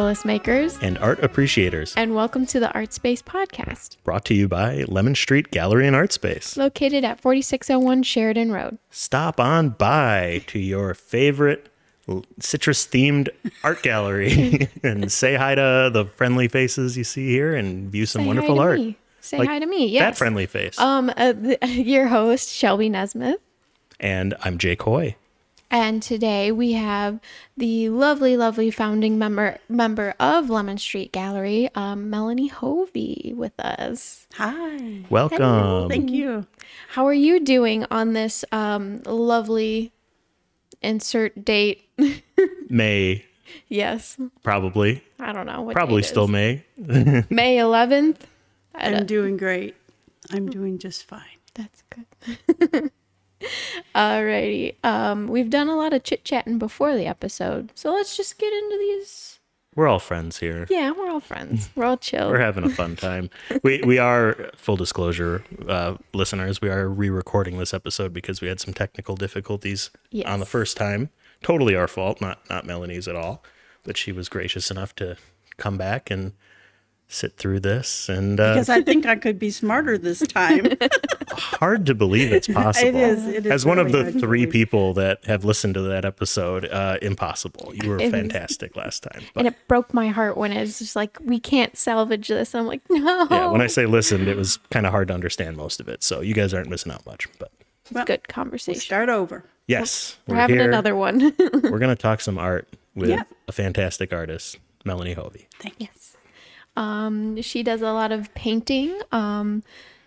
marvelous makers, and art appreciators. and welcome to the Art Space Podcast, Brought to you by Lemon Street Gallery and Art Space. located at 4601 Sheridan Road. Stop on by to your favorite citrus themed art gallery and say hi to the friendly faces you see here and view some Say wonderful hi to art. Me. Say Like hi to me. Yes. That friendly face. Um, uh, th- your host Shelby Nesmith, and I'm Jake Hoy. And today we have the lovely, lovely founding member member of Lemon Street Gallery, um, Melanie Hovey, with us. Hi. Welcome. Thank you. How are you doing on this um, lovely insert date? May, yes, probably. I don't know. What Probably still is. May. May 11th. I I'm doing great. I'm doing just fine. That's good. Alrighty. Um, we've done a lot of chit chatting before the episode, so let's just get into these. We're all friends here. Yeah, we're all friends. We're all chill. We're having a fun time. We we are full disclosure, uh, listeners. We are re-recording this episode because we had some technical difficulties Yes. on the first time. Totally our fault, not not Melanie's at all. But she was gracious enough to come back and sit through this, and uh, Because I think I could be smarter this time. hard to believe it's possible. it is. It is As one of the three believe. people that have listened to that episode, uh, impossible. You were It is. fantastic last time. But and it broke my heart when it's just like we can't salvage this. I'm like, no. yeah, when I say listened, it was kind of hard to understand most of it. So you guys aren't missing out much. But Well, good we'll conversation. start over. yes, We're, having here. another one. We're gonna talk some art with Yeah. a fantastic artist, Melanie Hovey. Thank you. yes. Um, she does a lot of painting. Um,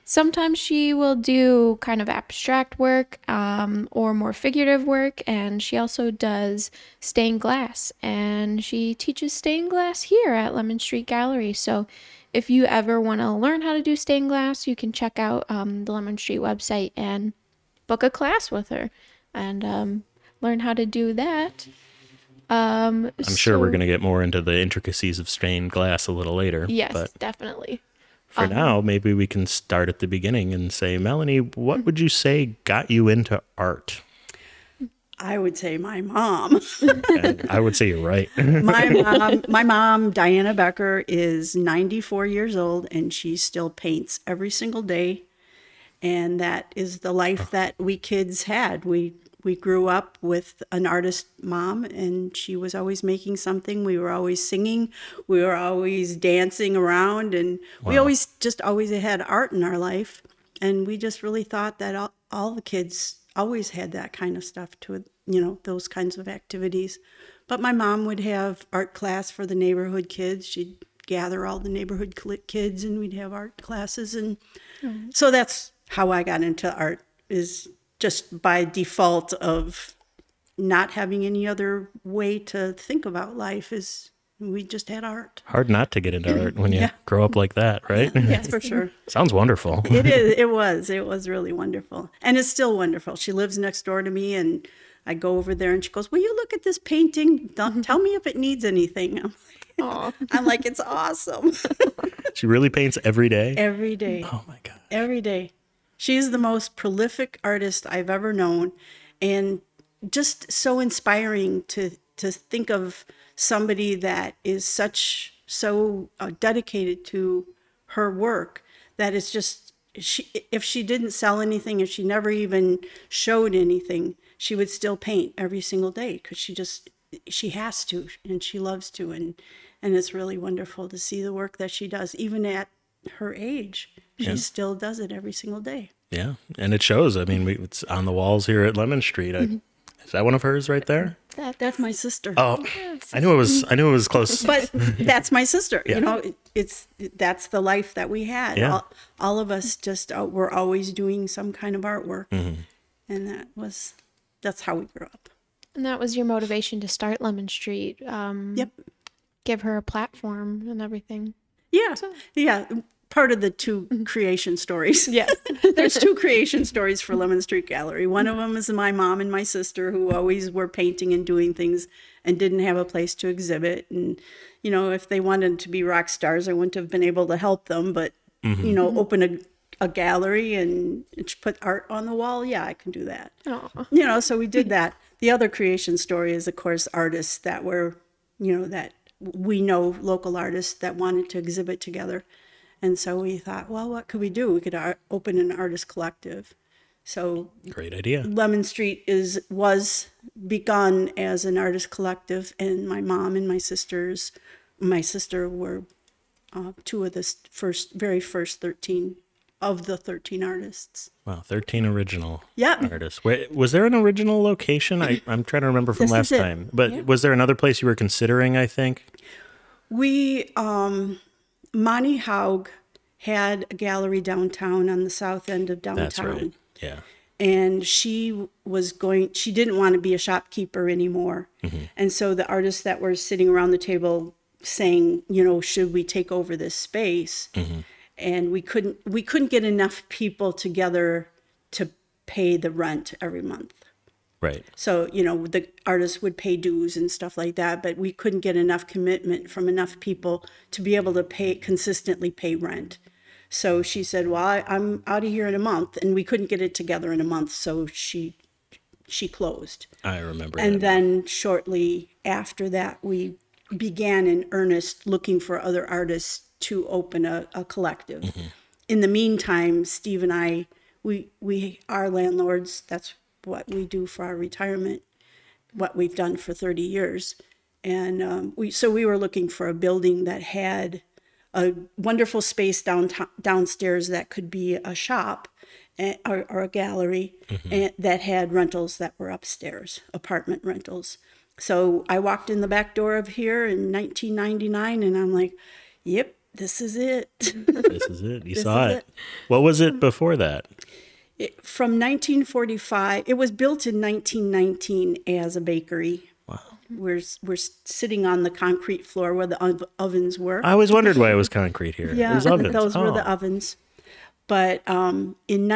sometimes she will do kind of abstract work um, or more figurative work, and she also does stained glass. And she teaches stained glass here at Lemon Street Gallery. So if you ever want to learn how to do stained glass, you can check out um, the Lemon Street website and book a class with her and um, learn how to do that. Um, I'm sure we're gonna get more into the intricacies of stained glass a little later. Yes, But definitely. for now, maybe we can start at the beginning and say, Melanie, what would you say got you into art? I would say my mom. I would say you're right. my mom, my mom, Diana Becker, is 94 years old and she still paints every single day. And that is the life that we kids had. We we grew up with an artist mom and she was always making something. We were always singing. We were always dancing around and we always just always had art in our life. And we just really thought that all, all the kids always had that kind of stuff to you know, those kinds of activities. But my mom would have art class for the neighborhood kids. She'd gather all the neighborhood kids and we'd have art classes. And mm-hmm. so that's how I got into art is just by default of not having any other way to think about life is we just had art. Hard not to get into art when you Yeah. grow up like that, right? That's for sure. Sounds wonderful. it is it was it was really wonderful and it's still wonderful she lives next door to me and i go over there and she goes will you look at this painting Don't, tell me if it needs anything I'm, Aw. I'm like it's awesome She really paints every day. every day Oh my god. every day she's the most prolific artist i've ever known and just so inspiring to to think of somebody that is such so uh, dedicated to her work that it's just she if she didn't sell anything if she never even showed anything she would still paint every single day because she just she has to and she loves to and and it's really wonderful to see the work that she does even at her age she still does it every single day Yeah, and it shows. I mean, we, it's on the walls here at Lemon Street. I, Is that one of hers right there? That, that's my sister Oh, I knew it was. I knew it was close. but that's my sister Yeah. you know it, it's that's the life that we had Yeah. all, all of us just uh, were always doing some kind of artwork Mm-hmm. and that was that's how we grew up and that was your motivation to start Lemon Street. Um, yep Give her a platform and everything. yeah yeah part of the two Mm-hmm. creation stories Yeah. there's two creation stories for lemon street gallery one of them is my mom and my sister who always were painting and doing things and didn't have a place to exhibit and you know if they wanted to be rock stars i wouldn't have been able to help them but you know open a, a gallery and put art on the wall yeah i can do that Aw. you know so we did that the other creation story is of course artists that were you know that we know local artists that wanted to exhibit together. And so we thought, well, what could we do? We could ar- open an artist collective. So Great idea. Lemon Street is was begun as an artist collective, and my mom and my sisters, my sister were uh, two of the first, very first thirteen of the thirteen artists. Wow, 13 original Yeah, artists. Wait, was there an original location? I, I'm trying to remember from This last time. But was there another place you were considering, I think? we um, Monty Haug had a gallery downtown on the south end of downtown. That's right. Yeah. and she was going she didn't want to be a shopkeeper anymore mm-hmm. and so the artists that were sitting around the table saying you know should we take over this space mm-hmm. and we couldn't we couldn't get enough people together to pay the rent every month Right. so you know the artists would pay dues and stuff like that but we couldn't get enough commitment from enough people to be able to pay consistently pay rent. So she said well I, i'm out of here in a month and we couldn't get it together in a month so she she closed. I remember and then shortly after that we began in earnest looking for other artists to open a, a collective. Mm-hmm. In the meantime steve and i we we are landlords that's what we do for our retirement what we've done for 30 years and um, we so we were looking for a building that had a wonderful space down downstairs that could be a shop eh, or, or a gallery and that had rentals that were upstairs, apartment rentals. So I walked in the back door of here in 1999 and I'm like, yep, this is it. this is it. You This saw it. it. What was it before that? It- From 1945, it was built in 1919 as a bakery. Wow. We're, we're sitting on the concrete floor where the ovens were. I always wondered why it was concrete here. Yeah, those were the Oh. ovens. But um, in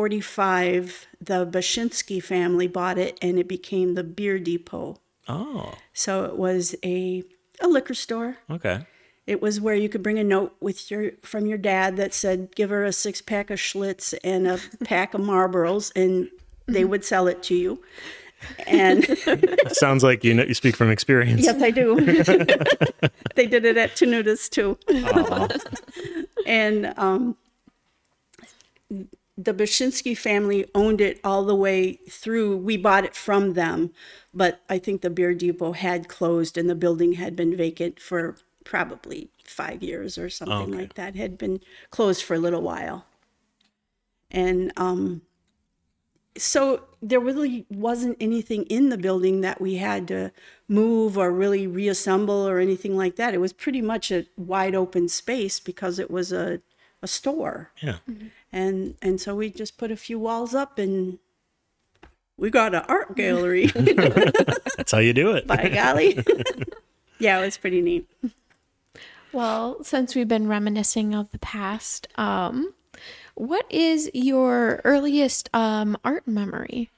1945, the Bashinsky family bought it, and it became the Beer Depot. Oh, So it was a a liquor store. okay. It was where you could bring a note with your from your dad that said, "Give her a six pack of Schlitz and a pack of Marlboros," and they would sell it to you. And Sounds like you know you speak from experience. Yes, I do. they did it at Tenutas too. and um, the Bashinsky family owned it all the way through. We bought it from them, but I think the beer depot had closed and the building had been vacant for probably five years or something Okay. like that. Had been closed for a little while. And um, so there really wasn't anything in the building that we had to move or really reassemble or anything like that. It was pretty much a wide open space because it was a, a store. Yeah. And and so we just put a few walls up and we got an art gallery. That's how you do it. by golly. yeah, it was pretty neat. Well, since we've been reminiscing of the past, um, what is your earliest um, art memory?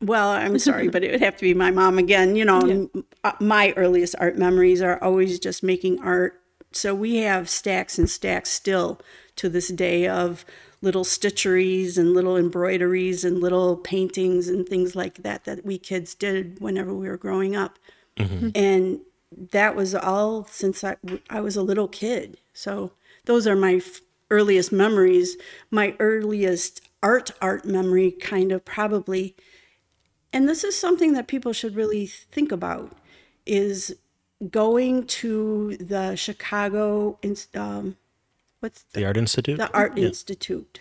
Well, I'm sorry, but it would have to be my mom again. You know, m- uh, my earliest art memories are always just making art. So we have stacks and stacks still to this day of little stitcheries and little embroideries and little paintings and things like that that we kids did whenever we were growing up. And that was all since I, I was a little kid. So those are my f- earliest memories. My earliest art art memory kind of probably and this is something that people should really think about is going to the chicago Ins- um, what's The Art Institute? the art institute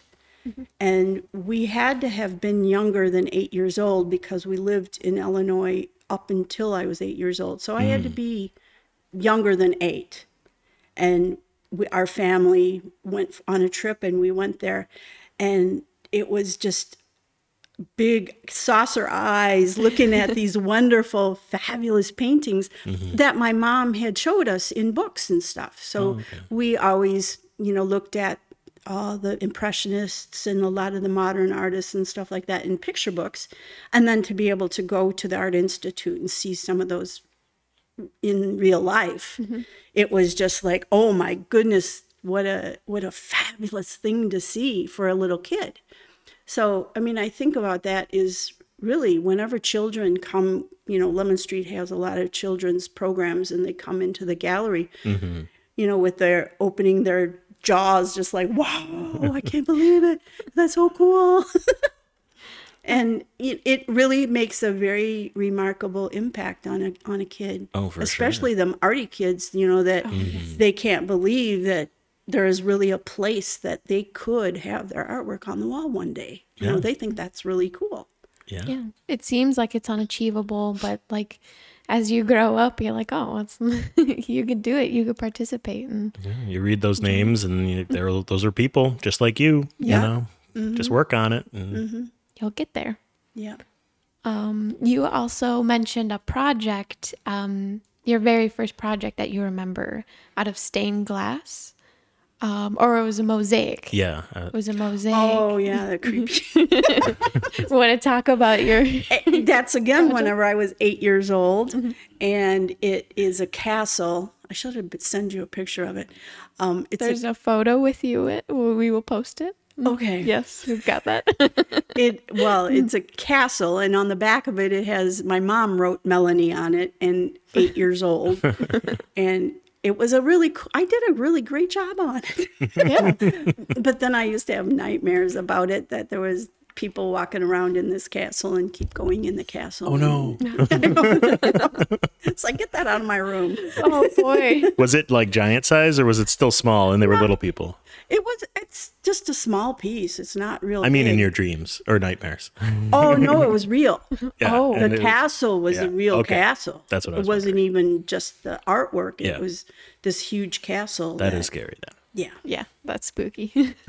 and we had to have been younger than eight years old because we lived in illinois up until i was eight years old. So i had to hmm. be younger than eight. And we, our family went on a trip and we went there. And it was just big saucer eyes looking at these wonderful fabulous paintings mm-hmm. that my mom had showed us in books and stuff. So oh, we always you know looked at all the impressionists and a lot of the modern artists and stuff like that in picture books and then to be able to go to the art institute and see some of those in real life mm-hmm. it was just like oh my goodness what a what a fabulous thing to see for a little kid. So i mean i think about that is really whenever children come, you know, Lemon Street has a lot of children's programs and they come into the gallery, mm-hmm. you know, with their opening their jaws, just like, wow, I can't believe it. That's so cool. and it, it really makes a very remarkable impact on a on a kid. Oh, for sure. especially them arty kids, you know, that oh, mm-hmm. they can't believe that there is really a place that they could have their artwork on the wall one day. You know, they think that's really cool. Yeah. Yeah. It seems like it's unachievable, but like as you grow up, you're like, oh, it's you could do it. You could participate. And Yeah, You read those names, and you, they're, those are people just like you. Yeah. You know, just work on it. And you'll get there. Yeah. Um, you also mentioned a project, um, your very first project that you remember out of stained glass, um, or it was a mosaic. Yeah, uh, It was a mosaic. Oh yeah, that creepy. Want to talk about your? That's again whenever I was eight years old, and it is a castle. I should have send you a picture of it. Um, it's There's a photo with you. It, we will post it. okay. Yes, we've got that. It well, it's a castle, and on the back of it, it has my mom wrote Melanie on it, and eight years old, and it was a really. co- I did a really great job on it. yeah. but then I used to have nightmares about it that there was people walking around in this castle and keep going in the castle. oh no, It's like get that out of my room. Oh boy. was it like giant size or was it still small and they were little people? It was. It's just a small piece. It's not real. I mean, in your dreams or nightmares. Oh no, it was real. Yeah, Oh. the it was- castle was yeah, a real okay. castle. That's what I was. It was wasn't even just the artwork. It Yeah. was this huge castle. that is scary. Then. Yeah, Yeah, that's spooky.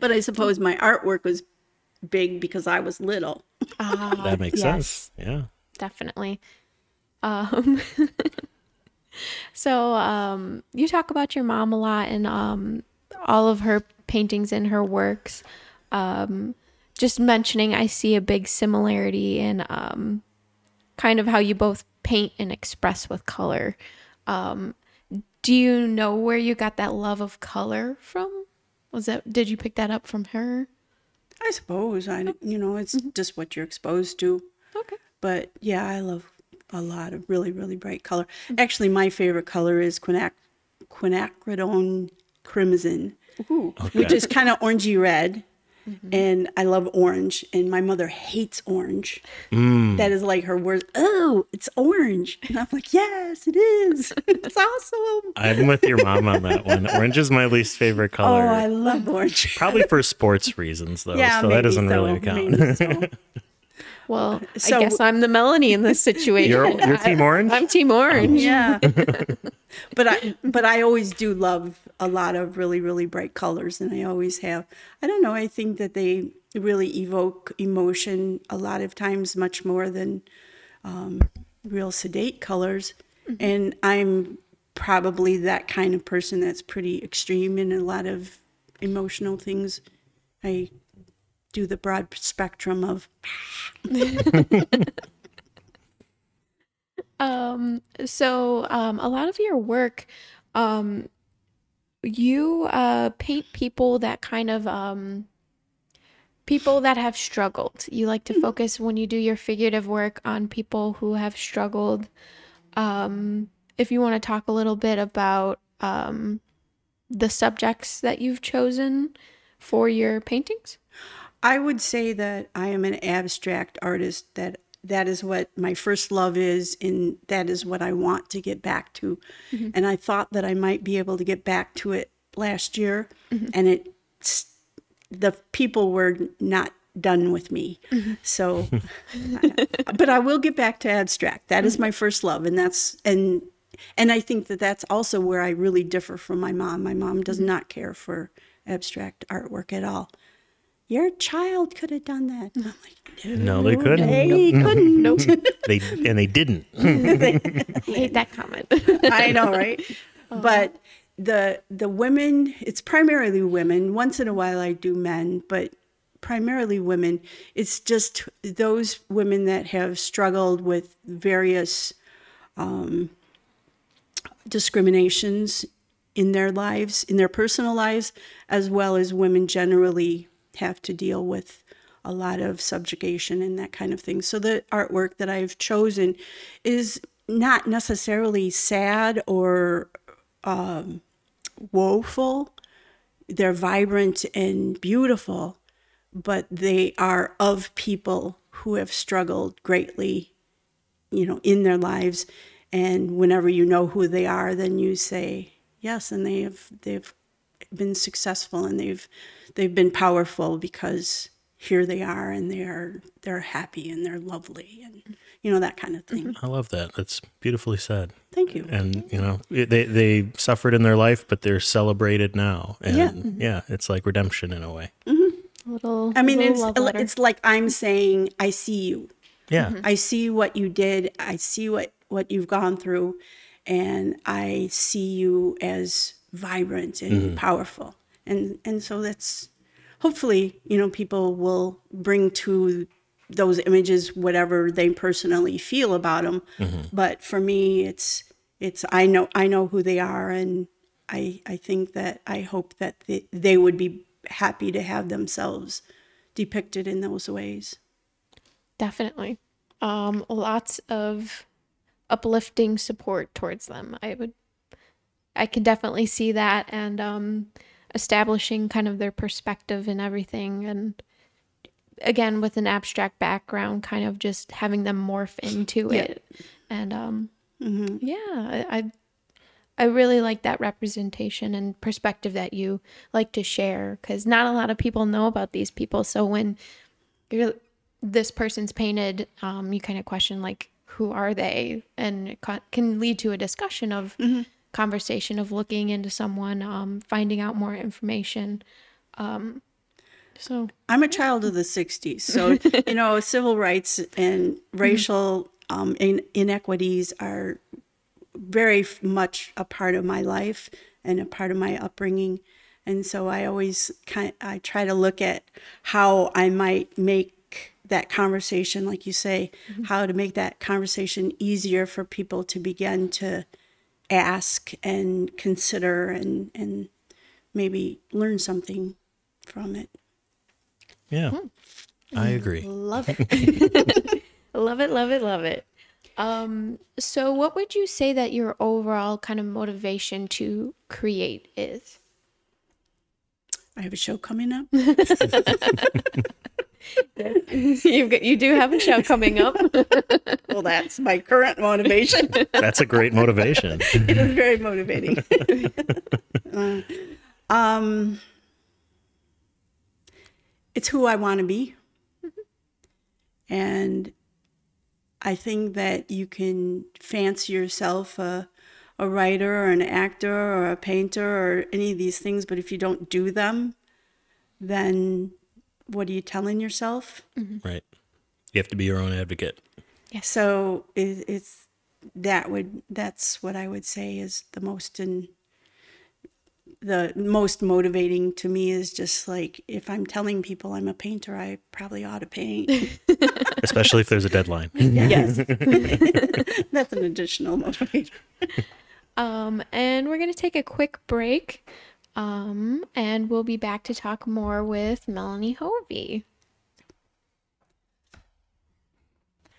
but I suppose my artwork was big because I was little. Ah, That makes yes. sense. Yeah. definitely. Um, so um, you talk about your mom a lot and um, all of her paintings and her works. Um, just mentioning, I see a big similarity in um, kind of how you both paint and express with color. Um, do you know where you got that love of color from? Was that did you pick that up from her? I suppose I, you know, it's just what you're exposed to. Okay. But yeah, I love a lot of really, really bright color. Mm-hmm. Actually, my favorite color is quinac- quinacridone crimson, which is kind of orangey red. Mm-hmm. And I love orange, and my mother hates orange. Mm. That is like her words. Oh, it's orange, and I'm like, yes, it is. it's awesome. I'm with your mom on that one. Orange is my least favorite oh, color. Oh. I love orange. Probably for sports reasons, though. yeah, so that maybe doesn't so, really count. maybe so. Well, So- I guess I'm the Melanie in this situation. You're, you're Team Orange? I'm Team Orange. Yeah. but I but I always do love a lot of really really bright colors and I always have. I don't know, I think that they really evoke emotion a lot of times much more than um, real sedate colors. And I'm probably that kind of person that's pretty extreme in a lot of emotional things. I do the broad spectrum of Um, so um, a lot of your work, um, you uh, paint people that kind of um, people that have struggled. You like to focus when you do your figurative work on people who have struggled. Um, if you want to talk a little bit about um, the subjects that you've chosen for your paintings. I would say that I am an abstract artist. That that is what my first love is, and that is what I want to get back to. Mm-hmm. And I thought that I might be able to get back to it last year, mm-hmm. and it the people were not done with me. Mm-hmm. So, but I will get back to abstract. That is my first love, and that's and and I think that that's also where I really differ from my mom. My mom does not care for abstract artwork at all. Your child could have done that. And I'm like, No, they couldn't. They couldn't. Nope. They and they didn't. I hate that comment. I know, right? But the the women, it's primarily women. Once in a while, I do men, but primarily women. It's just those women that have struggled with various um, discriminations in their lives, in their personal lives, as well as women generally have to deal with a lot of subjugation and that kind of thing. So the artwork that I've chosen is not necessarily sad or um, woeful. They're vibrant and beautiful, but they are of people who have struggled greatly, you know, in their lives. And whenever you know who they are, then you say yes, and they have they've been successful and they've they've been powerful because here they are and they are they're happy and they're lovely and you know that kind of thing. Mm-hmm. I love that. That's beautifully said. Thank you. And you know, they they suffered in their life, but they're celebrated now. And Yeah. Mm-hmm. yeah, it's like redemption in a way. Mm-hmm. A little. I mean, little it's love letter. it's like I'm saying, I see you. Yeah. I see what you did. I see what what you've gone through, and I see you as vibrant and powerful. And and so that's hopefully you know people will bring to those images whatever they personally feel about them. But for me, it's it's I know I know who they are, and I I think that I hope that they, they would be happy to have themselves depicted in those ways. Definitely. Um, lots of uplifting support towards them. I would, I can definitely see that, and um, establishing kind of their perspective and everything, and again with an abstract background, kind of just having them morph into Yeah. it, and um, Mm-hmm. yeah, I, I, I really like that representation and perspective that you like to share, because not a lot of people know about these people. So when you're this person's painted, um, you kind of question like, who are they? And it ca- can lead to a discussion of conversation of looking into someone, um, finding out more information. Um, so I'm a child of the 60s. So, you know, civil rights and racial um, in- inequities are very much a part of my life and a part of my upbringing. And so I always kind I try to look at how I might make that conversation, like you say, how to make that conversation easier for people to begin to ask and consider and, and maybe learn something from it. Yeah. I agree. love it. love it, love it, love it. Um, so what would you say that your overall kind of motivation to create is? I have a show coming up. You've got, you do have a show coming up. well, that's my current motivation. That's a great motivation. it is very motivating. Uh, um, it's who I want to be. And I think that you can fancy yourself a, a writer or an actor or a painter or any of these things, but if you don't do them, then what are you telling yourself? right. You have to be your own advocate. Yeah. So it, it's that would that's what I would say is the most in the most motivating to me is just like if I'm telling people I'm a painter, I probably ought to paint. Especially if there's a deadline. yes, that's an additional motivator. Um, and we're going to take a quick break. Um, and we'll be back to talk more with Melanie Hovey.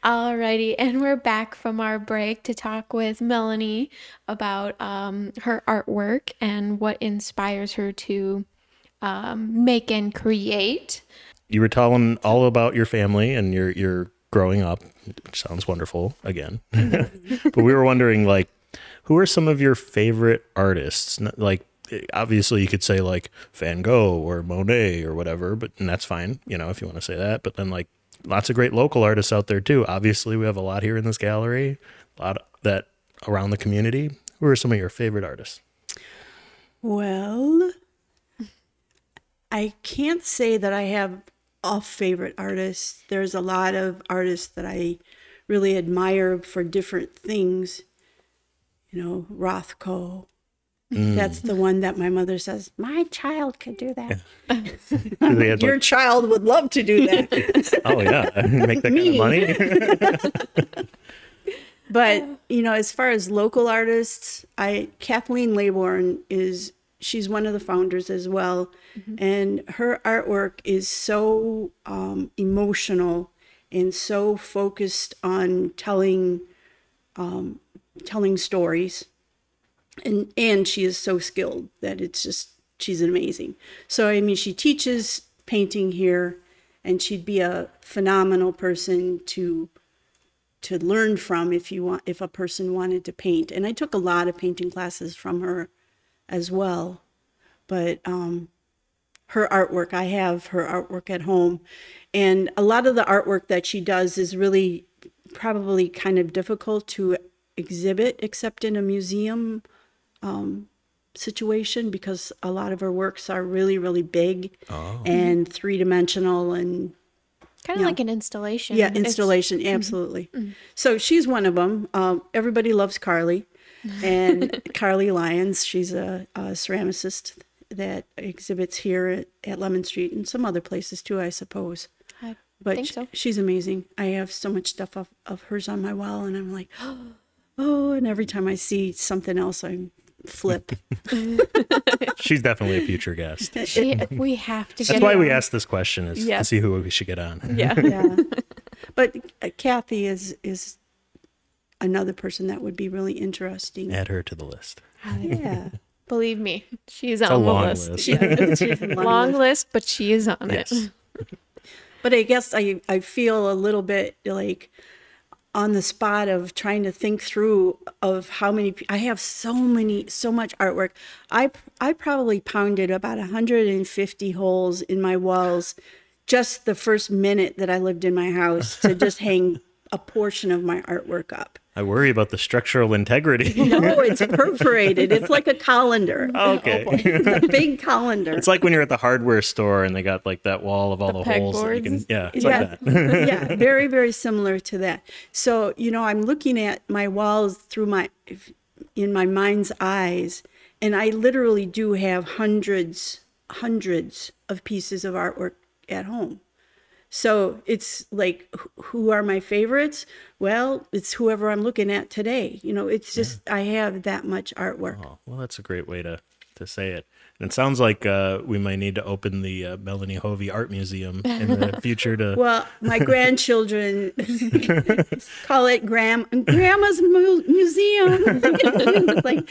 Alrighty, and we're back from our break to talk with Melanie about um, her artwork and what inspires her to um, make and create. You were telling all about your family and your your growing up, which sounds wonderful again. but we were wondering like who are some of your favorite artists? Like obviously you could say like Van Gogh or Monet or whatever, but and that's fine, you know, if you want to say that, but then like lots of great local artists out there too. Obviously, we have a lot here in this gallery, a lot that around the community. Who are some of your favorite artists? Well, I can't say that I have a favorite artist. There's a lot of artists that I really admire for different things. You know, Rothko. That's the one that my mother says, My child could do that. Had, Your like, child would love to do that. oh yeah, make that kind of money. but, you know, as far as local artists, I Kathleen Laybourne is she's one of the founders as well, and her artwork is so um, emotional and so focused on telling um, telling stories, and and she is so skilled that it's just she's amazing. So I mean, she teaches painting here, and she'd be a phenomenal person to to learn from if you want if a person wanted to paint. And i took a lot of painting classes from her as well. But um her artwork i have her artwork at home. And a lot of the artwork that she does is really probably kind of difficult to exhibit except in a museum um, situation because a lot of her works are really really big and three-dimensional and Kind of Yeah. like an installation. yeah, It's- installation, absolutely. So she's one of them. Um, everybody loves Carly, and Carly Lyons. She's a, a ceramicist that exhibits here at, at Lemon Street and some other places too, I suppose. I But think sh- so. she's amazing. I have so much stuff of, of hers on my wall, and I'm like, oh, and every time I see something else, I flip. She's definitely a future guest. She, we have to That's get why her we on. asked this question is Yeah. to see who we should get on. Yeah. yeah. But uh, Kathy is is another person that would be really interesting. Add her to the list. Yeah. Believe me, she's It's a on the long list. list. Yeah, she's a long Long list. list, but she is on Yes. it. But I guess I, I feel a little bit like on the spot of trying to think through of how many I have so many so much artwork. I I probably pounded about 150 holes in my walls just the first minute that I lived in my house to just hang a portion of my artwork up. I worry about the structural integrity. No, it's perforated. It's like a colander. Oh, okay. Oh, it's a big colander. It's like when you're at the hardware store and they got like that wall of all the, The holes that you can pegboards? yeah, it's yeah, like that. yeah, very, very similar to that. So, you know, I'm looking at my walls through my, in my mind's eyes, and I literally do have hundreds, hundreds of pieces of artwork at home. So it's like, who are my favorites? Well, it's whoever I'm looking at today. You know, it's just, I have that much artwork. Oh, well, that's a great way to, to say it. And it sounds like uh, we might need to open the uh, Melanie Hovey Art Museum in the future to. Well, my grandchildren call it Gram Grandma's mu- museum. Like,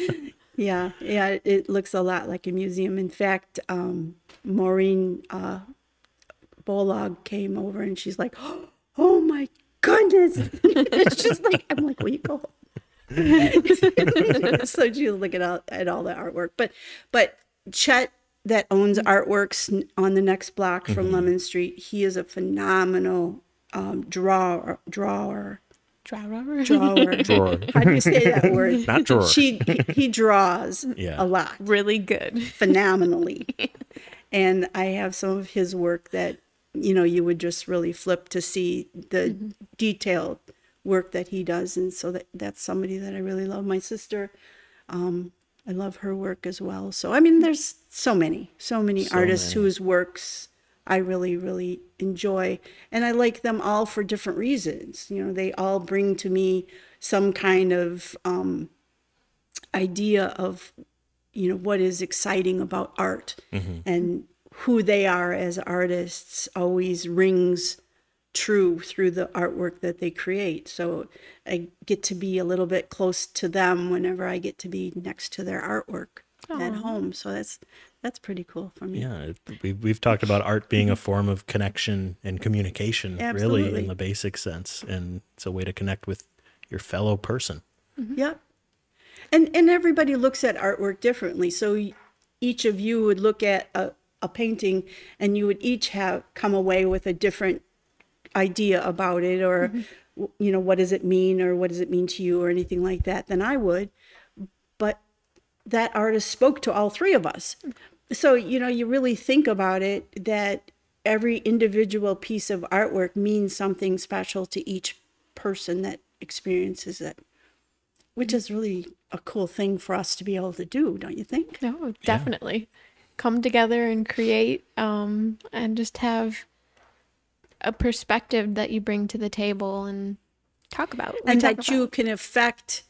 yeah, yeah, it looks a lot like a museum. In fact, um, Maureen uh, Bolog came over and she's like, "Oh my goodness!" it's just like I'm like, "Will you go?" so she was looking at, at all the artwork, but but Chet that owns artworks on the next block from Lemon Street, he is a phenomenal um, drawer drawer Drawer. drawer. Drawer. How do you say that word? Not drawer. She he, he draws Yeah. a lot really good. phenomenally. and I have some of his work that, you know, you would just really flip to see the detailed work that he does. And so that, that's somebody that I really love. My sister, um, I love her work as well. So, I mean, there's so many, so many So artists many. whose works I really, really enjoy. And I like them all for different reasons. You know, they all bring to me some kind of um, idea of you know what is exciting about art and who they are as artists always rings true through the artwork that they create so i get to be a little bit close to them whenever i get to be next to their artwork at home so that's that's pretty cool for me Yeah, we've, we've talked about art being a form of connection and communication, really, in the basic sense. And it's a way to connect with your fellow person. Mm-hmm. Yeah. And and everybody looks at artwork differently. So each of you would look at a, a painting and you would each have come away with a different idea about it or mm-hmm. w- you know what does it mean or what does it mean to you or anything like that than I would. But that artist spoke to all three of us. So, you know, you really think about it that every individual piece of artwork means something special to each person that experiences it which mm-hmm. is really a cool thing for us to be able to do, don't you think? No, definitely. Come together and create um, and just have a perspective that you bring to the table and talk about. We and talk that about- you can affect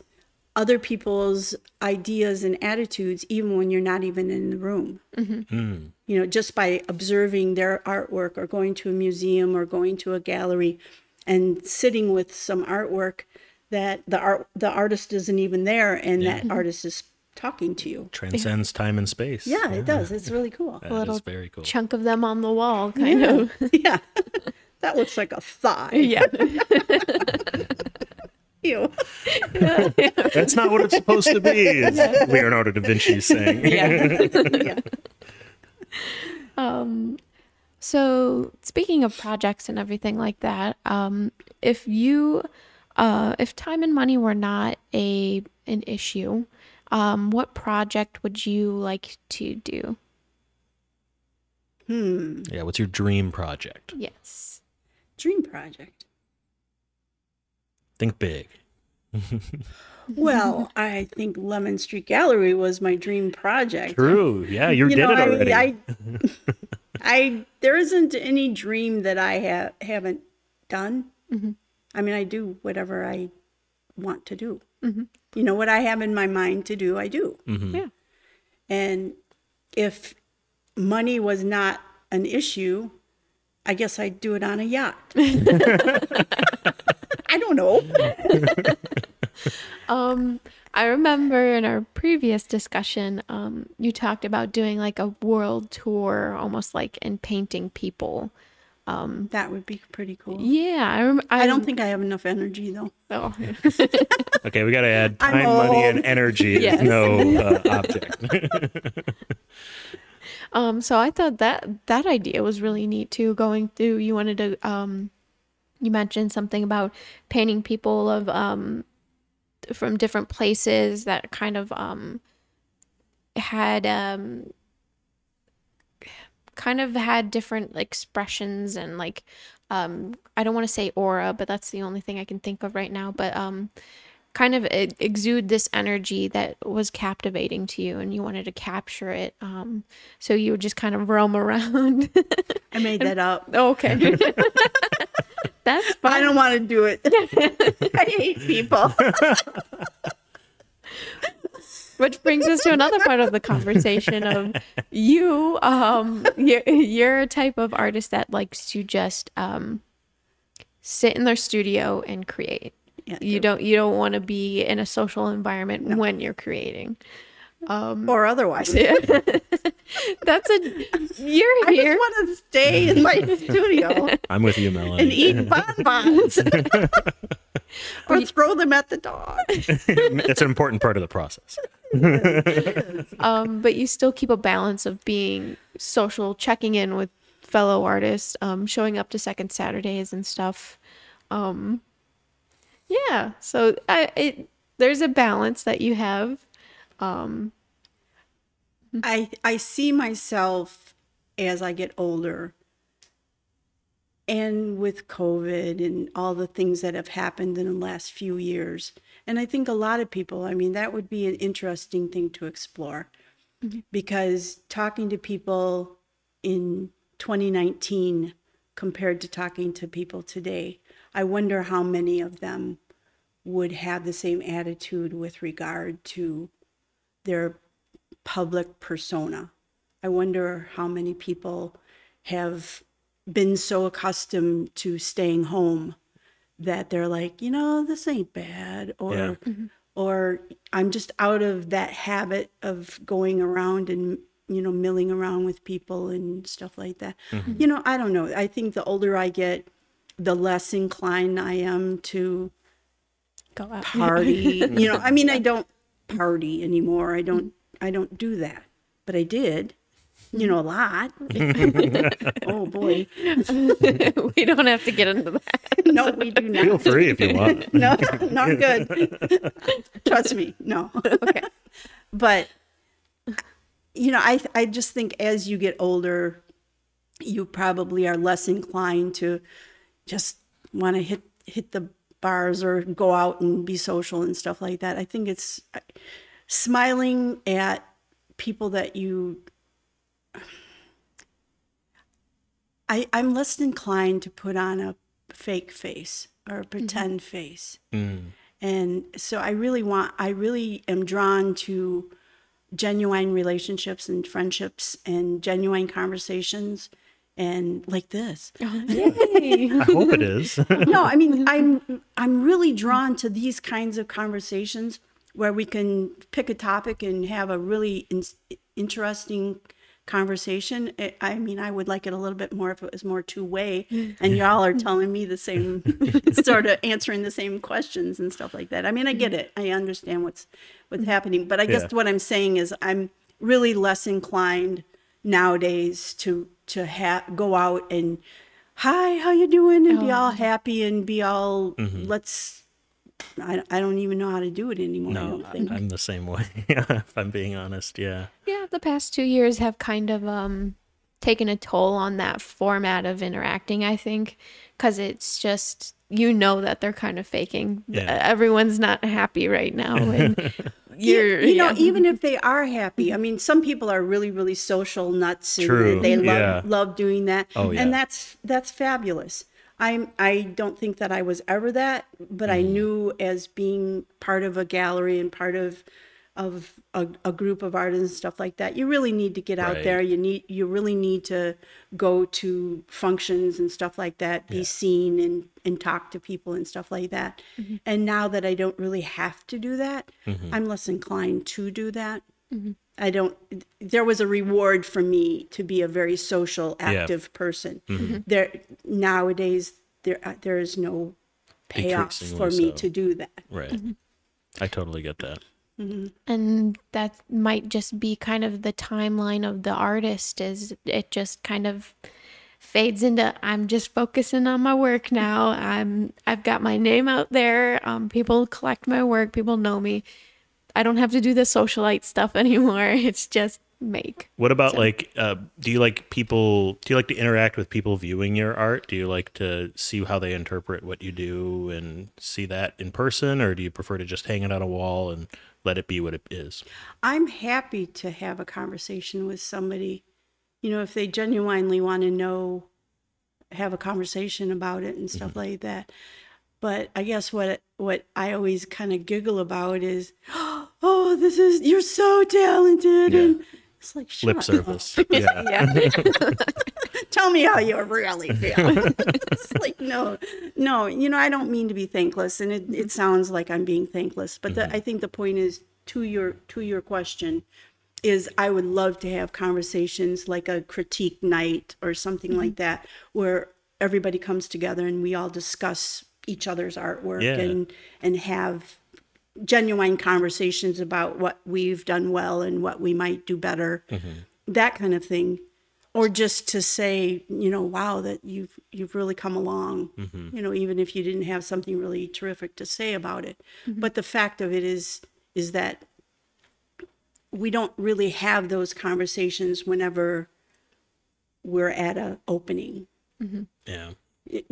other people's ideas and attitudes even when you're not even in the room. Mm. You know, just by observing their artwork or going to a museum or going to a gallery and sitting with some artwork that the art the artist isn't even there and that artist is talking to you. Transcends time and space. Yeah, it does. It's really cool. That little is very cool. Chunk of them on the wall, kind Yeah. of. yeah. that looks like a thigh. Yeah. Ew. That's not what it's supposed to be. Is Leonardo da Vinci saying. yeah. Yeah. So speaking of projects and everything like that, um, if you, uh, if time and money were not a an issue, um, what project would you like to do? Hmm. Yeah. What's your dream project? Yes. Dream project. Think big. Well, I think Lemon Street Gallery was my dream project. True. Yeah, you, You did know, it already. I, I, I, there isn't any dream that I have haven't done. I mean, I do whatever I want to do. You know, what I have in my mind to do, I do. Yeah. And if money was not an issue, I guess I'd do it on a yacht. I don't know. Um, I remember in our previous discussion, um, you talked about doing like a world tour, almost like and painting people. That would be pretty cool. Yeah, I, rem- I don't think I have enough energy though. Oh. okay, we got to add time, money, and energy. is Yes. no uh, object. Um, so I thought that that idea was really neat too. Going through, you wanted to, um, you mentioned something about painting people of um, from different places that kind of um, had um, kind of had different expressions and like um, I don't want to say aura, but that's the only thing I can think of right now. But um, kind of exude this energy that was captivating to you and you wanted to capture it um so you would just kind of roam around I made that up. okay that's fine I don't want to do it. I hate people. Which brings us to another part of the conversation of you um you're, you're a type of artist that likes to just um sit in their studio and create Yeah, you don't you don't want to be in a social environment when you're creating or otherwise. that's a you're I here just want to stay in my studio I'm with you, Melanie. and eat bonbons. or throw them at the dog. it's an important part of the process. um, but you still keep a balance of being social, checking in with fellow artists, um, showing up to second Saturdays and stuff. Um, yeah, so I, it there's a balance that you have. I I see myself as I get older and with COVID and all the things that have happened in the last few years. And I think a lot of people, I mean, that would be an interesting thing to explore mm-hmm. because talking to people in 2019 compared to talking to people today, I wonder how many of them would have the same attitude with regard to their public persona. I wonder how many people have been so accustomed to staying home that they're like, you know, this ain't bad or Yeah. Mm-hmm. or I'm just out of that habit of going around and you know milling around with people and stuff like that. Mm-hmm. You know, I don't know. I think the older I get, the less inclined I am to Go out. party. you know, I mean, I don't party anymore. I don't. I don't do that, but I did. You know, a lot. oh boy, we don't have to get into that. no, we do not. Feel free if you want. no, not good. Trust me, no. Okay. But you know, I I just think as you get older, you probably are less inclined to just want to hit hit the bars or go out and be social and stuff like that. I think it's uh, smiling at people that you I, I'm less inclined to put on a fake face or a pretend face. Mm. And so I really want, I really am drawn to genuine relationships and friendships and genuine conversations and like this. Yay. I hope it is. no, I mean I'm I'm really drawn to these kinds of conversations where we can pick a topic and have a really in, interesting conversation. I- I mean, I would like it a little bit more if it was more two way, and y'all are telling me the same, sort of answering the same questions and stuff like that. I mean, I get it. I understand what's what's mm. happening, but I guess Yeah. what I'm saying is I'm really less inclined nowadays to to ha- go out and hi, how you doing, and be oh. all happy and be all mm-hmm. let's. I, I don't even know how to do it anymore. I no, don't think. I'm the same way. if I'm being honest, yeah. Yeah, the past two years have kind of um taken a toll on that format of interacting, I think, because it's just you know that they're kind of faking. Yeah. Everyone's not happy right now, and you, you're you know, yeah. even if they are happy, I mean, some people are really, really social nuts, and True, they love yeah. love doing that, Oh, yeah. and that's that's fabulous. I'm I don't think that I was ever that, but Mm. I knew as being part of a gallery and part of of a, a group of artists and stuff like that, you really need to get out there. You need you really need to go to functions and stuff like that, be seen and and talk to people and stuff like that. Mm-hmm. And now that I don't really have to do that, I'm less inclined to do that. I don't. There was a reward for me to be a very social, Yeah. Mm-hmm. active person. There nowadays, there uh, there is no payoff for me so. to do that. Right. I totally get that. and that might just be kind of the timeline of the artist is it just kind of fades into i'm just focusing on my work now i'm i've got my name out there um, people collect my work people know me i don't have to do the socialite stuff anymore it's just make What about like uh do you like people do you like to interact with people viewing your art? Do you like to see how they interpret what you do and see that in person or do you prefer to just hang it on a wall and let it be what it is? I'm happy to have a conversation with somebody. You know, if they genuinely want to know, have a conversation about it and stuff like that. But I guess what what I always kind of giggle about is, oh, this is you're so talented, Yeah. and it's like Lip service. Yeah. yeah Tell me how you really feel. it's like no, no. You know, I don't mean to be thankless, and it, it sounds like I'm being thankless. But the, mm-hmm. I think the point is to your to your question is I would love to have conversations like a critique night or something mm-hmm. like that, where everybody comes together and we all discuss each other's artwork Yeah. and and have genuine conversations about what we've done well and what we might do better. Mm-hmm. That kind of thing. Or just to say you know wow that you've you've really come along mm-hmm. you know even if you didn't have something really terrific to say about it. Mm-hmm. But the fact of it is is that we don't really have those conversations whenever we're at a opening. Yeah.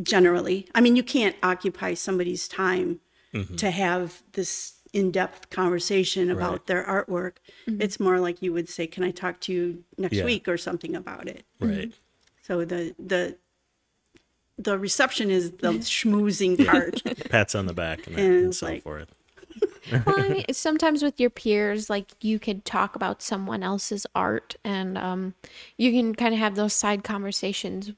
Generally. I mean, you can't occupy somebody's time Mm-hmm. to have this in-depth conversation about Right. their artwork. It's more like you would say, "Can I talk to you next Yeah. week or something about it?" Right. So the the the reception is the schmoozing part. Pats on the back and, And and so like- forth. well, I mean, sometimes with your peers, like you could talk about someone else's art, and um, you can kind of have those side conversations.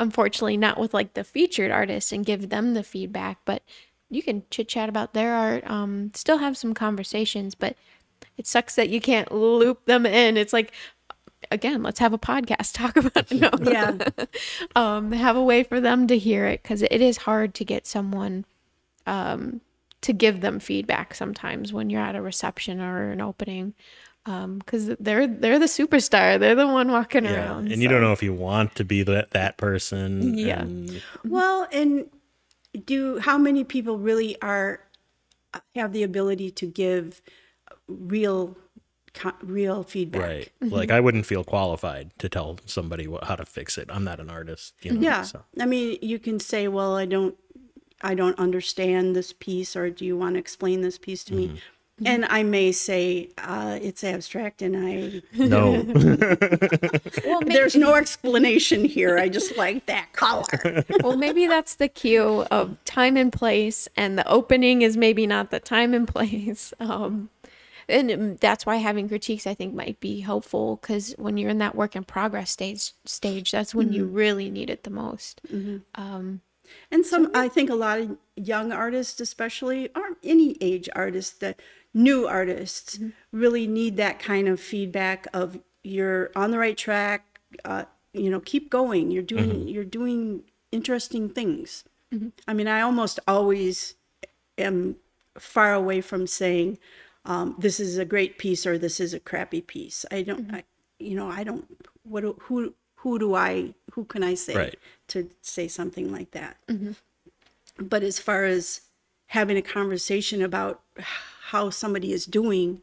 Unfortunately, not with like the featured artists and give them the feedback, but you can chit chat about their art. Um, still have some conversations, but it sucks that you can't loop them in. It's like, again, let's have a podcast talk about it. No. yeah. um, have a way for them to hear it because it is hard to get someone um, to give them feedback sometimes when you're at a reception or an opening because they're they're the superstar they're the one walking Yeah. around And you don't know if you want to be that that person. Yeah. and- Well, and do how many people really are have the ability to give real real feedback? Right. Mm-hmm. Like I wouldn't feel qualified to tell somebody what, how to fix it. I'm not an artist, you know. Yeah. So. I mean, you can say, "Well, I don't I don't understand this piece or do you want to explain this piece to me?" And I may say uh, it's abstract, and I No. Well, maybe, there's no explanation here. I just like that color. well, maybe that's the cue of time and place, and the opening is maybe not the time and place. Um, and um, that's why having critiques, I think, might be helpful because when you're in that work in progress stage, stage that's when you really need it the most. Um, And some, I think a lot of young artists, especially, or any age artists, that new artists mm-hmm. really need that kind of feedback of you're on the right track. Uh, you know, keep going. You're doing, mm-hmm. you're doing interesting things. Mm-hmm. I mean, I almost always am far away from saying um, this is a great piece or this is a crappy piece. I don't, I, you know, I don't. What? do- Who? Who do I? Who can I say Right. to say something like that? But as far as having a conversation about how somebody is doing,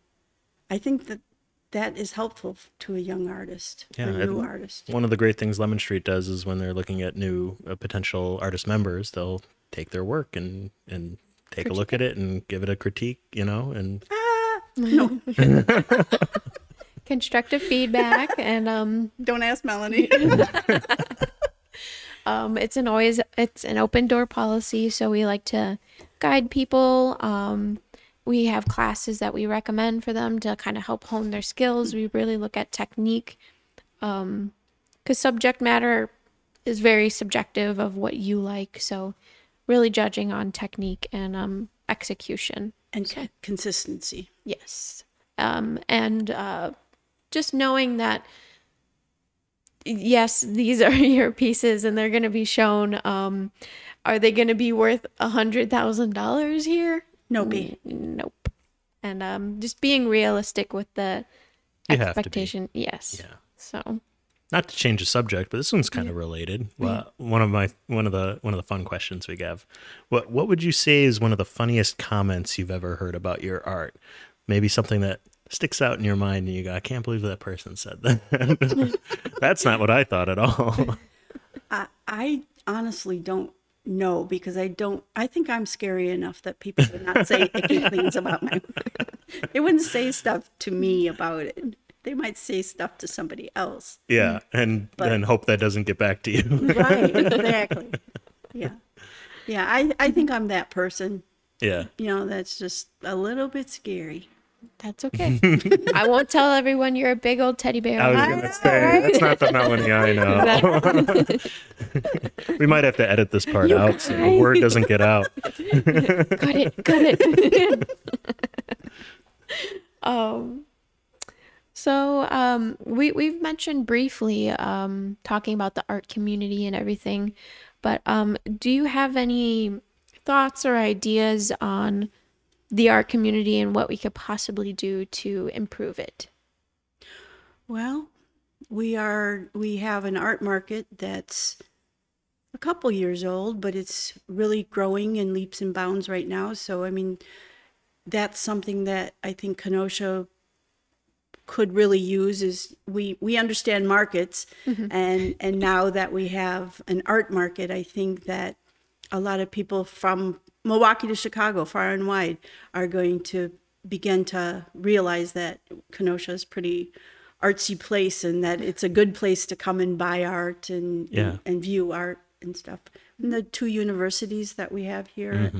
I think that that is helpful to a young artist, Yeah, a new artist. One of the great things Lemon Street does is when they're looking at new uh, potential artist members, they'll take their work and and take a look at it and give it a critique, you know, and No, constructive feedback and um, don't ask Melanie. um, it's an always it's an open door policy so we like to guide people um, we have classes that we recommend for them to kind of help hone their skills we really look at technique because subject matter is very subjective of what you like so really judging on technique and um, execution and co- consistency. Yes. Um, and uh, just knowing that, yes, these are your pieces and they're going to be shown. Um, are they going to be worth a hundred thousand dollars here? No B. Nope. And um, just being realistic with the You have to be. expectation. Yes. Yeah. So not to change the subject, but this one's kind of related. Well, one of my one of the one of the fun questions we have. What what would you say is one of the funniest comments you've ever heard about your art? Maybe something that sticks out in your mind and you go, I can't believe that person said that. That's not what I thought at all. I, I honestly don't know because I don't. I think I'm scary enough that people would not say icky things about my. They wouldn't say stuff to me about it. They might say stuff to somebody else. yeah, and But- and hope that doesn't get back to you. Right. Exactly. Yeah. Yeah. I I think I'm that person. yeah. You know, that's just a little bit scary. That's okay. I won't tell everyone you're a big old teddy bear. I was gonna say that's not the Melanie I know. we might have to edit this part out so the word doesn't get out. got it got it um so um we we've mentioned briefly um talking about the art community and everything but um do you have any thoughts or ideas on the art community and what we could possibly do to improve it Well, we are we have an art market that's a couple years old, but it's really growing in leaps and bounds right now. So I mean, that's something that I think Kenosha could really use is we we understand markets mm-hmm. and and now that we have an art market, I think that a lot of people from Milwaukee to Chicago, far and wide, are going to begin to realize that Kenosha is pretty artsy place and that it's a good place to come and buy art and Yeah. and, view art and stuff. And the two universities that we have here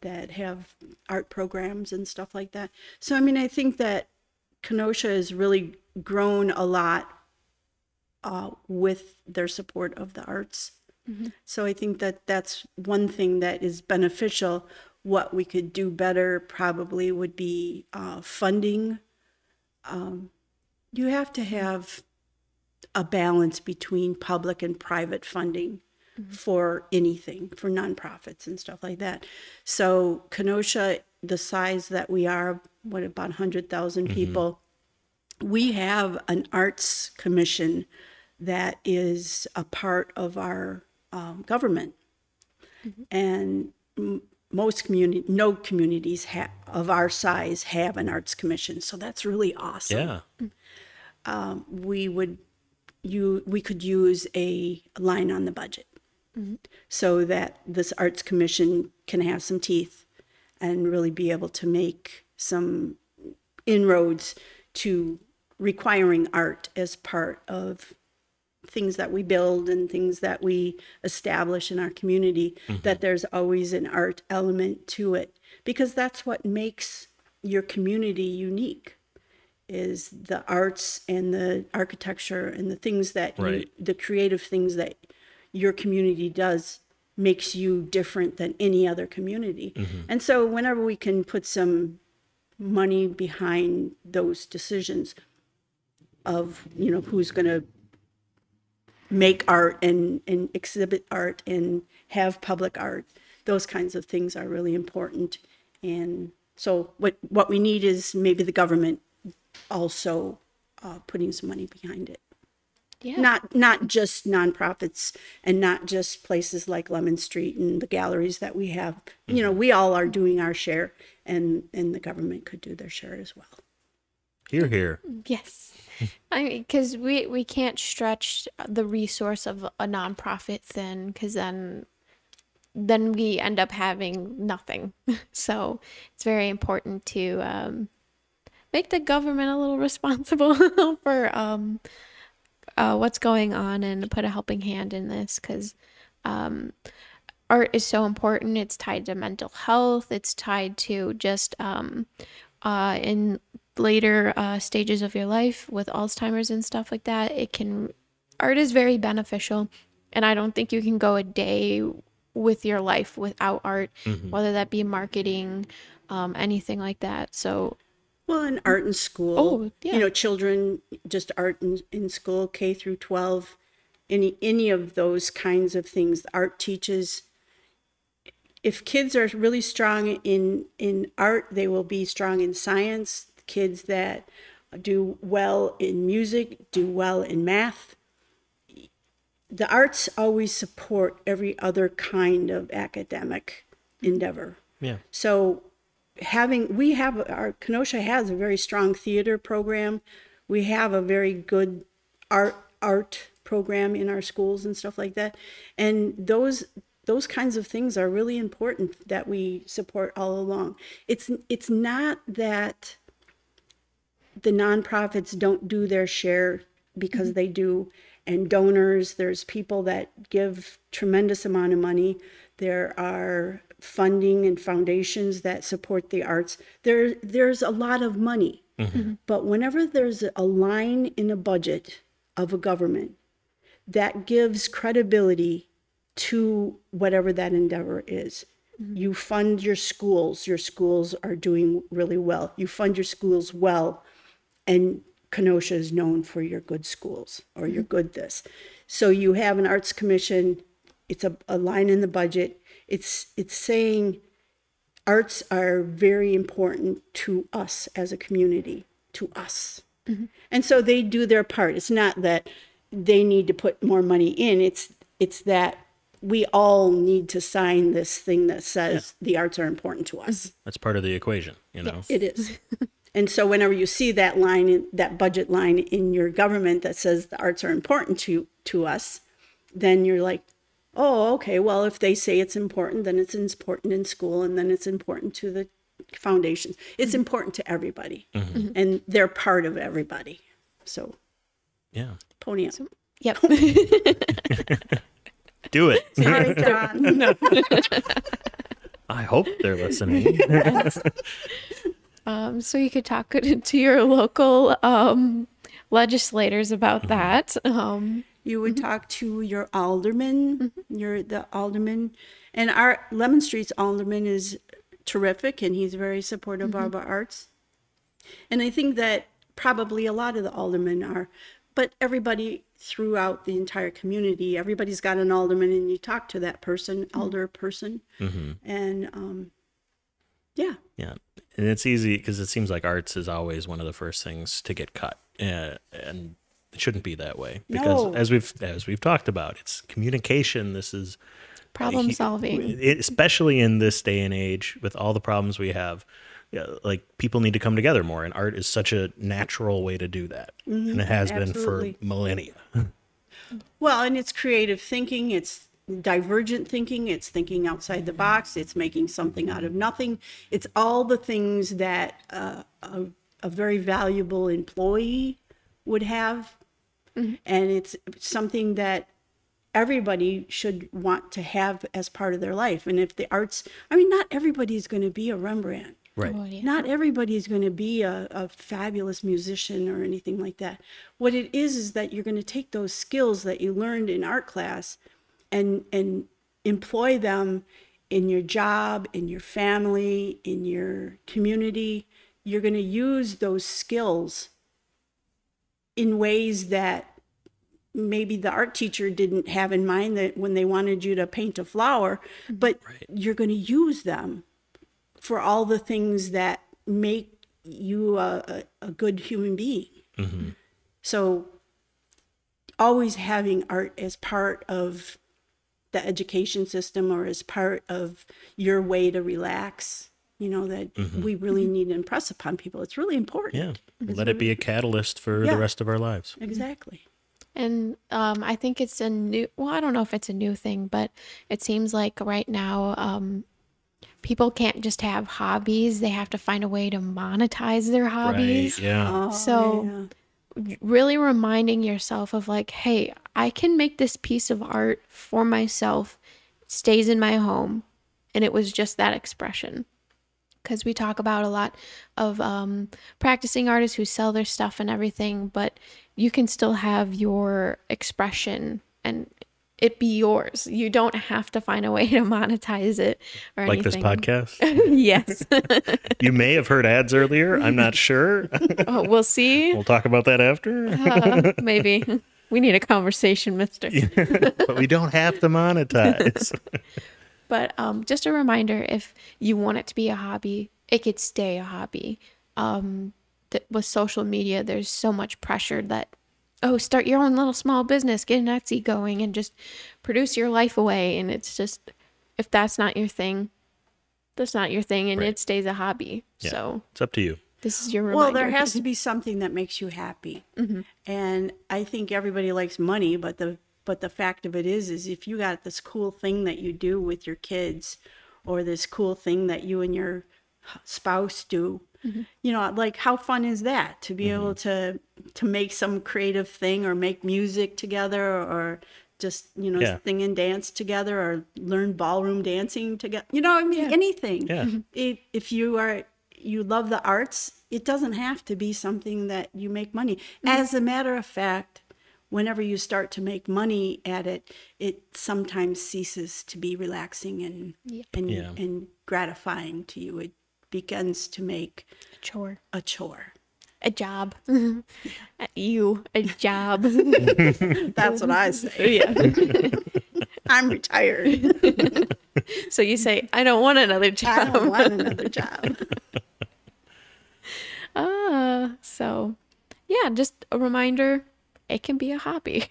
that have art programs and stuff like that. So I mean, I think that Kenosha has really grown a lot uh, with their support of the arts. So I think that that's one thing that is beneficial. What we could do better probably would be uh, funding. Um, you have to have a balance between public and private funding for anything, for nonprofits and stuff like that. So Kenosha, the size that we are, what about 100,000 people, we have an arts commission that is a part of our um, government. Mm-hmm. And m- most community, no communities ha- of our size have an arts commission. So that's really awesome Yeah. Mm. Um, we would you we could use a line on the budget mm-hmm. so that this arts commission can have some teeth and really be able to make some inroads to requiring art as part of things that we build and things that we establish in our community mm-hmm. that there's always an art element to it. Because that's what makes your community unique is the arts and the architecture and the things that you, the creative things that your community does makes you different than any other community. Mm-hmm. And so whenever we can put some money behind those decisions of, you know, who's going to make art and, and exhibit art and have public art, those kinds of things are really important. And so what, what we need is maybe the government also uh, putting some money behind it Yeah. not not just nonprofits and not just places like Lemon Street and the galleries that we have. You know, we all are doing our share, and and the government could do their share as well. Here, here. Yes. I mean, because we, we can't stretch the resource of a nonprofit thin, because then then we end up having nothing. So it's very important to um, make the government a little responsible for um, uh, what's going on and put a helping hand in this, because um, art is so important. It's tied to mental health. It's tied to just um, uh, in later uh, stages of your life with Alzheimer's and stuff like that. It can art is very beneficial, and I don't think you can go a day with your life without art, whether that be marketing, um, anything like that. So Well, in art in school, Oh, yeah. you know, children just art in, in school, K through twelve, any any of those kinds of things. Art teaches. If kids are really strong in in art, they will be strong in science. Kids that do well in music do well in math. The arts always support every other kind of academic endeavor. Yeah. So having we have our Kenosha has a very strong theater program. We have a very good art art program in our schools and stuff like that. And those those kinds of things are really important that we support all along. It's it's not that the nonprofits don't do their share because mm-hmm. they do. And donors there's people that give tremendous amount of money. There are funding and foundations that support the arts. There there's a lot of money. Mm-hmm. Mm-hmm. But whenever there's a line in a budget of a government that gives credibility to whatever that endeavor is. You fund your schools, your schools are doing really well. You fund your schools well, and Kenosha is known for your good schools or your mm-hmm. good this. So you have an arts commission, it's a, a line in the budget. It's it's saying arts are very important to us as a community, to us. Mm-hmm. And so they do their part. It's not that they need to put more money in. It's it's that we all need to sign this thing that says the arts are important to us. Mm-hmm. That's part of the equation, you know? It is. and so whenever you see that line in that budget line in your government that says the arts are important to to us, then you're like, oh, okay, well if they say it's important, then it's important in school and then it's important to the foundations. It's mm-hmm. important to everybody. Mm-hmm. Mm-hmm. And they're part of everybody. So Yeah. pony up. yep. Do it. Sorry, John. I hope they're listening. Um, so you could talk to your local um, legislators about that. Um, You would talk to your alderman, your the alderman, and our Lemon Street's alderman is terrific, and he's very supportive of our arts. And I think that probably a lot of the aldermen are, but everybody throughout the entire community, everybody's got an alderman, and you talk to that person, elder person, and um, yeah, Yeah, and it's easy because it seems like arts is always one of the first things to get cut, uh, and it shouldn't be that way because No. as we've as we've talked about, it's communication. This is problem solving. especially in this day and age with all the problems we have. Like people need to come together more, and art is such a natural way to do that, and it has been for millennia. Well, and it's creative thinking, it's divergent thinking, it's thinking outside the box, it's making something out of nothing. It's all the things that uh, a, a very valuable employee would have. And it's something that everybody should want to have as part of their life. And if the arts, I mean, not everybody's going to be a Rembrandt. Right. Oh, yeah. Not everybody is going to be a, a fabulous musician or anything like that. What it is is that you're going to take those skills that you learned in art class and and employ them in your job, in your family, in your community. You're going to use those skills in ways that maybe the art teacher didn't have in mind that when they wanted you to paint a flower, mm-hmm. but you're going to use them for all the things that make you a, a, a good human being. Mm-hmm. So, always having art as part of the education system or as part of your way to relax, you know, that we really need to impress upon people. It's really important. Yeah. Let it be a catalyst for Yeah. the rest of our lives. Exactly. And um, I think it's a new, well, I don't know if it's a new thing, but it seems like right now um, people can't just have hobbies. They have to find a way to monetize their hobbies. Right. Yeah. Oh, So- yeah. Really reminding yourself of like, hey, I can make this piece of art for myself, it stays in my home, and it was just that expression. Because we talk about a lot of um, practicing artists who sell their stuff and everything, but you can still have your expression and it be yours. You don't have to find a way to monetize it or Like this podcast. yes. you may have heard ads earlier. I'm not sure. oh, we'll see. we'll talk about that after. Uh, maybe. We need a conversation, mister. but we don't have to monetize. But um, just a reminder if you want it to be a hobby, it could stay a hobby. Um, th- with social media, there's so much pressure that, oh, start your own little small business, get an Etsy going, and just produce your life away. And it's just, if that's not your thing, that's not your thing, and Right. it stays a hobby. Yeah. So It's up to you. this is your reminder. Well, there has to be something that makes you happy. mm-hmm. And I think everybody likes money, but the but the fact of it is is if you got this cool thing that you do with your kids or this cool thing that you and your spouse do, mm-hmm. you know, like how fun is that to be able mm-hmm. to to make some creative thing or make music together or just, you know, Yeah. sing and dance together or learn ballroom dancing together. You know, I mean anything. Yeah. Mm-hmm. if, if you are you love the arts it doesn't have to be something that you make money. As a matter of fact whenever you start to make money at it it sometimes ceases to be relaxing and and, Yeah. and gratifying to you. It begins to make a chore, a chore a job. you, a job. that's what i say yeah. i'm retired So you say, I don't want another job. i don't want another job Ah, so yeah, just a reminder. It can be a hobby.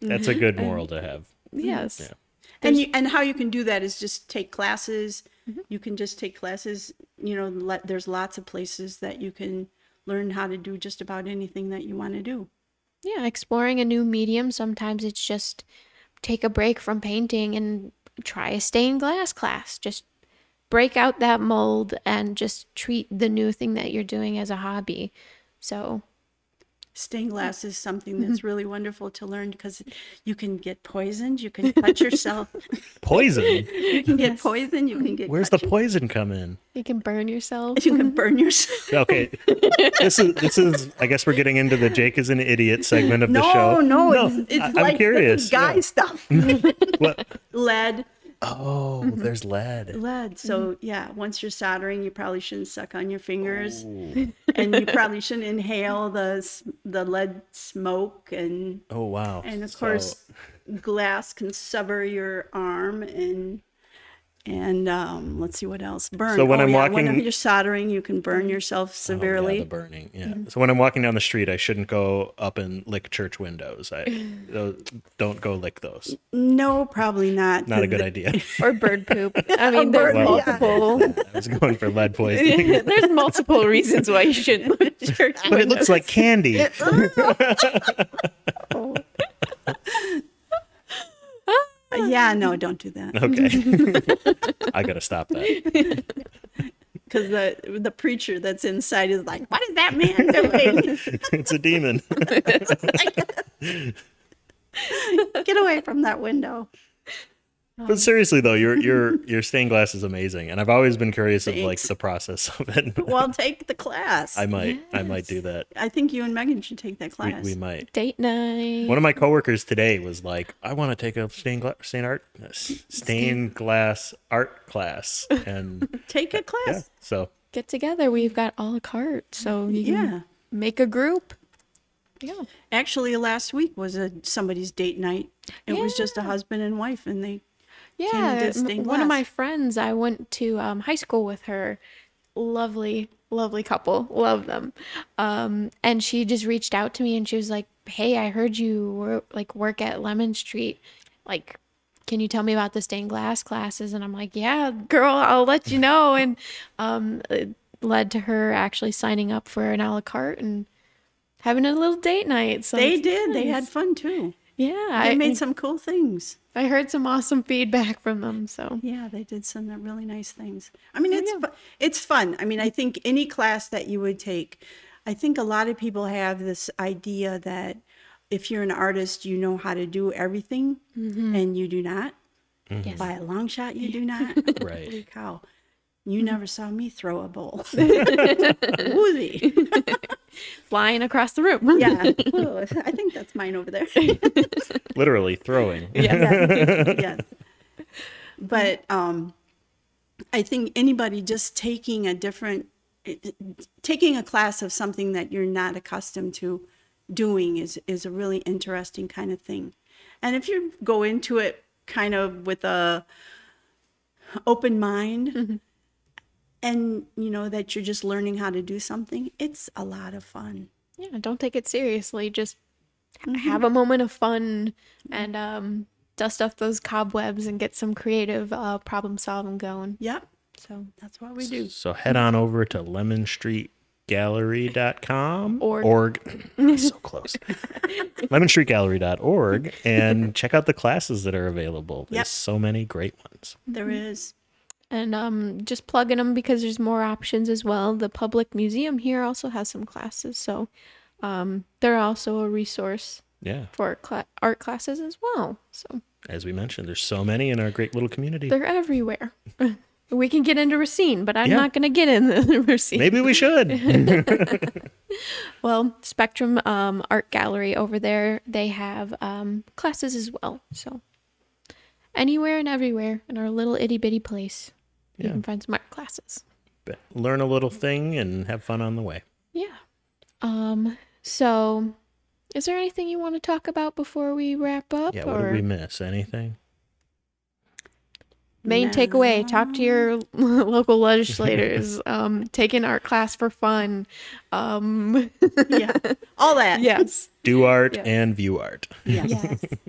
That's a good moral to have. yes. Yeah. and you, and how you can do that is just take classes. Mm-hmm. You can just take classes. You know, let, there's lots of places that you can learn how to do just about anything that you want to do. Yeah, exploring a new medium. Sometimes it's just take a break from painting and try a stained glass class. Just break out that mold and just treat the new thing that you're doing as a hobby. So, Stained mm-hmm. glass is something mm-hmm. that's really wonderful to learn because you can get poisoned. You can cut yourself. Poison. You can get poisoned. You can get. Where's the cut poison come in? you can burn yourself. You can mm-hmm. burn yourself. Okay. this is this is I guess we're getting into the Jake is an idiot segment of the show. no, no, it's, it's I- I'm like this curious, is guy yeah. stuff. What? Lead, Oh, mm-hmm. there's lead. lead. So mm-hmm. yeah, once you're soldering, you probably shouldn't suck on your fingers, oh. and you probably shouldn't inhale the the lead smoke, and Oh wow. and of So- course, glass can sever your arm, and and um, let's see what else. Burn. So when Oh, I'm yeah, walking- whenever you're soldering, you can burn yourself Oh, yeah, severely. the burning. Yeah. So when I'm walking down the street, I shouldn't go up and lick church windows. I don't go lick those. no, probably not. Not a good idea. or bird poop. I mean, there's bird, yeah. multiple. I was going for lead poisoning. there's multiple reasons why you shouldn't lick at church But it looks like candy. Uh, oh, yeah, no, don't do that. Okay. I gotta stop that. because the the preacher that's inside is like, "What is that man doing? it's a demon. Get away from that window!" But seriously though, your your your stained glass is amazing, and I've always been curious of like the process of it. Well, take the class. I might I might do that. I think you and Megan should take that class. we might. Date night. One of my coworkers today was like, "I want to take a stained glass, stained art, uh, stained glass art class," and take a uh, yeah, class. so Get together. We've got a la carte, so you can Yeah. make a group. Yeah. Actually, last week was a somebody's date night. It was just a husband and wife, and they Yeah, one of my friends, I went to um, high school with her. Lovely, lovely couple. Love them. Um, and she just reached out to me and she was like, "Hey, I heard you wor- like work at Lemon Street. Like, can you tell me about the stained glass classes?" And I'm like, "Yeah, girl, I'll let you know." And um, it led to her actually signing up for an a la carte and having a little date night. So they did. They had fun too. Yeah. They I made some cool things. I heard some awesome feedback from them. So Yeah, they did some really nice things. I mean, oh, it's fu- it's fun. I mean, I think any class that you would take, I think a lot of people have this idea that if you're an artist, you know how to do everything, mm-hmm. and you do not. yes. By a long shot, you do not. Right. Holy cow! You mm-hmm. never saw me throw a bowl. Woozy. Flying across the room. Yeah. Ooh, I think that's mine over there. literally throwing. yes, yes. But um, I think anybody just taking a different, taking a class of something that you're not accustomed to doing is is a really interesting kind of thing. And if you go into it kind of with a open mind, and you know that you're just learning how to do something, it's a lot of fun. Yeah, don't take it seriously. Just ha- have a moment of fun and um, dust off those cobwebs and get some creative uh, problem solving going. Yep, So, that's what we do. So head on over to lemonstreetgallery.com Org. org. so close. lemonstreetgallery.org and check out the classes that are available. There's Yep. so many great ones. There is. And um, just plugging them because there's more options as well. The public museum here also has some classes, so um, they're also a resource Yeah. for cla- art classes as well. So As we mentioned, there's so many in our great little community. they're everywhere. we can get into Racine, but I'm Yeah. not going to get in the Racine. Maybe we should. Well, Spectrum um, Art Gallery over there, they have um, classes as well. So anywhere and everywhere in our little itty bitty place, you Yeah. can find some art classes. But Learn a little thing and have fun on the way. Yeah. Um. So, is there anything you want to talk about before we wrap up? Yeah, what did we miss? Anything? main takeaway: talk to your local legislators. um, take an art class for fun. Um. Yeah, all that. yes. Do art Yeah. and view art. Yes. Yes.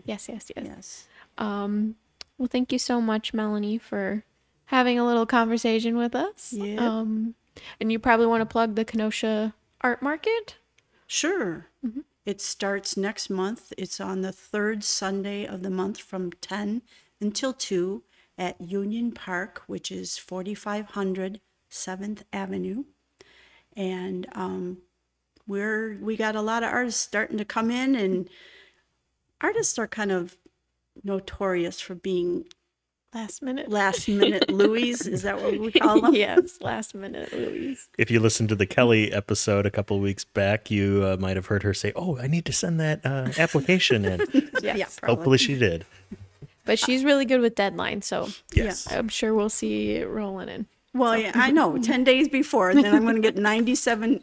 Yes. Yes. Yes. yes. Um, well, thank you so much, Melanie, for having a little conversation with us. Yep. Um, and you probably want to plug the Kenosha Art Market. Sure. It starts next month. It's on the third Sunday of the month from 10 until 2 at Union Park, which is 4500 7th Avenue. And um, we're we got a lot of artists starting to come in, and artists are kind of notorious for being Last minute. last minute Louis. Is that what we call them? yes, last minute Louise. If you listened to the Kelly episode a couple weeks back, you uh, might have heard her say, "Oh, I need to send that uh, application in." Yes. Yeah, probably. Hopefully, she did. But she's really good with deadlines, so Yes. I'm sure we'll see it rolling in. Well, yeah, I know. 10 days before, then I'm going to get 97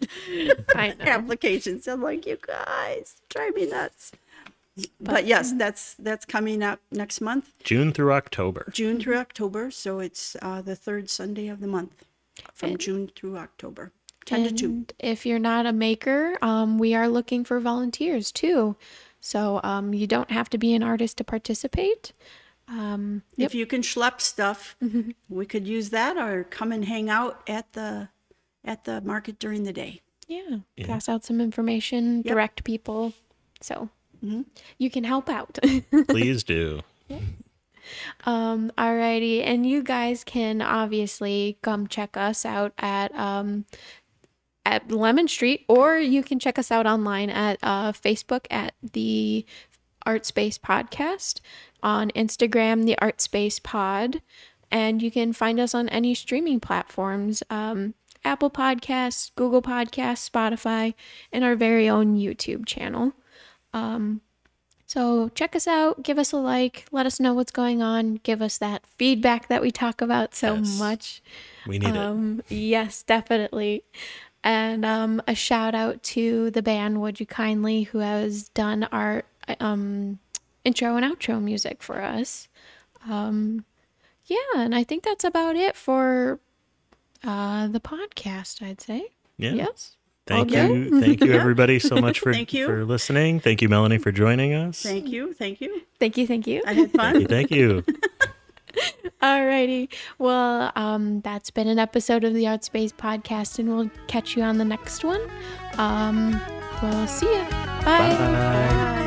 applications. I'm like, you guys, drive me nuts. But yes, that's that's coming up next month, June through October. June through October. So it's uh, the third Sunday of the month, from June through October, ten to two. And if you're not a maker, um, we are looking for volunteers too. So um, you don't have to be an artist to participate. Um, If you can schlep stuff, we could use that, or come and hang out at the at the market during the day. yeah, pass out some information, direct people. So you can help out. Please do. Um, alrighty, and you guys can obviously come check us out at um, at Lemon Street, or you can check us out online at uh, Facebook at the Art Space Podcast, on Instagram the Art Space Pod, and you can find us on any streaming platforms. Um, Apple Podcasts, Google Podcasts, Spotify, and our very own YouTube channel. Um, so check us out, give us a like, let us know what's going on, give us that feedback that we talk about so Yes. much. We need it. Um, yes, definitely. And um, a shout out to the band Would You Kindly, who has done our um, intro and outro music for us. Um, yeah, and I think that's about it for uh, the podcast, I'd say. Yeah. Yes. Thank Okay. you. Thank you, everybody, so much for, Thank you. for listening. Thank you, Melanie, for joining us. Thank you. Thank you. Thank you. Thank you. I had Thank you. fun. Thank you. Alrighty. Well, um, that's been an episode of the Art Space podcast, and we'll catch you on the next one. Um, we'll see you. Bye. Bye.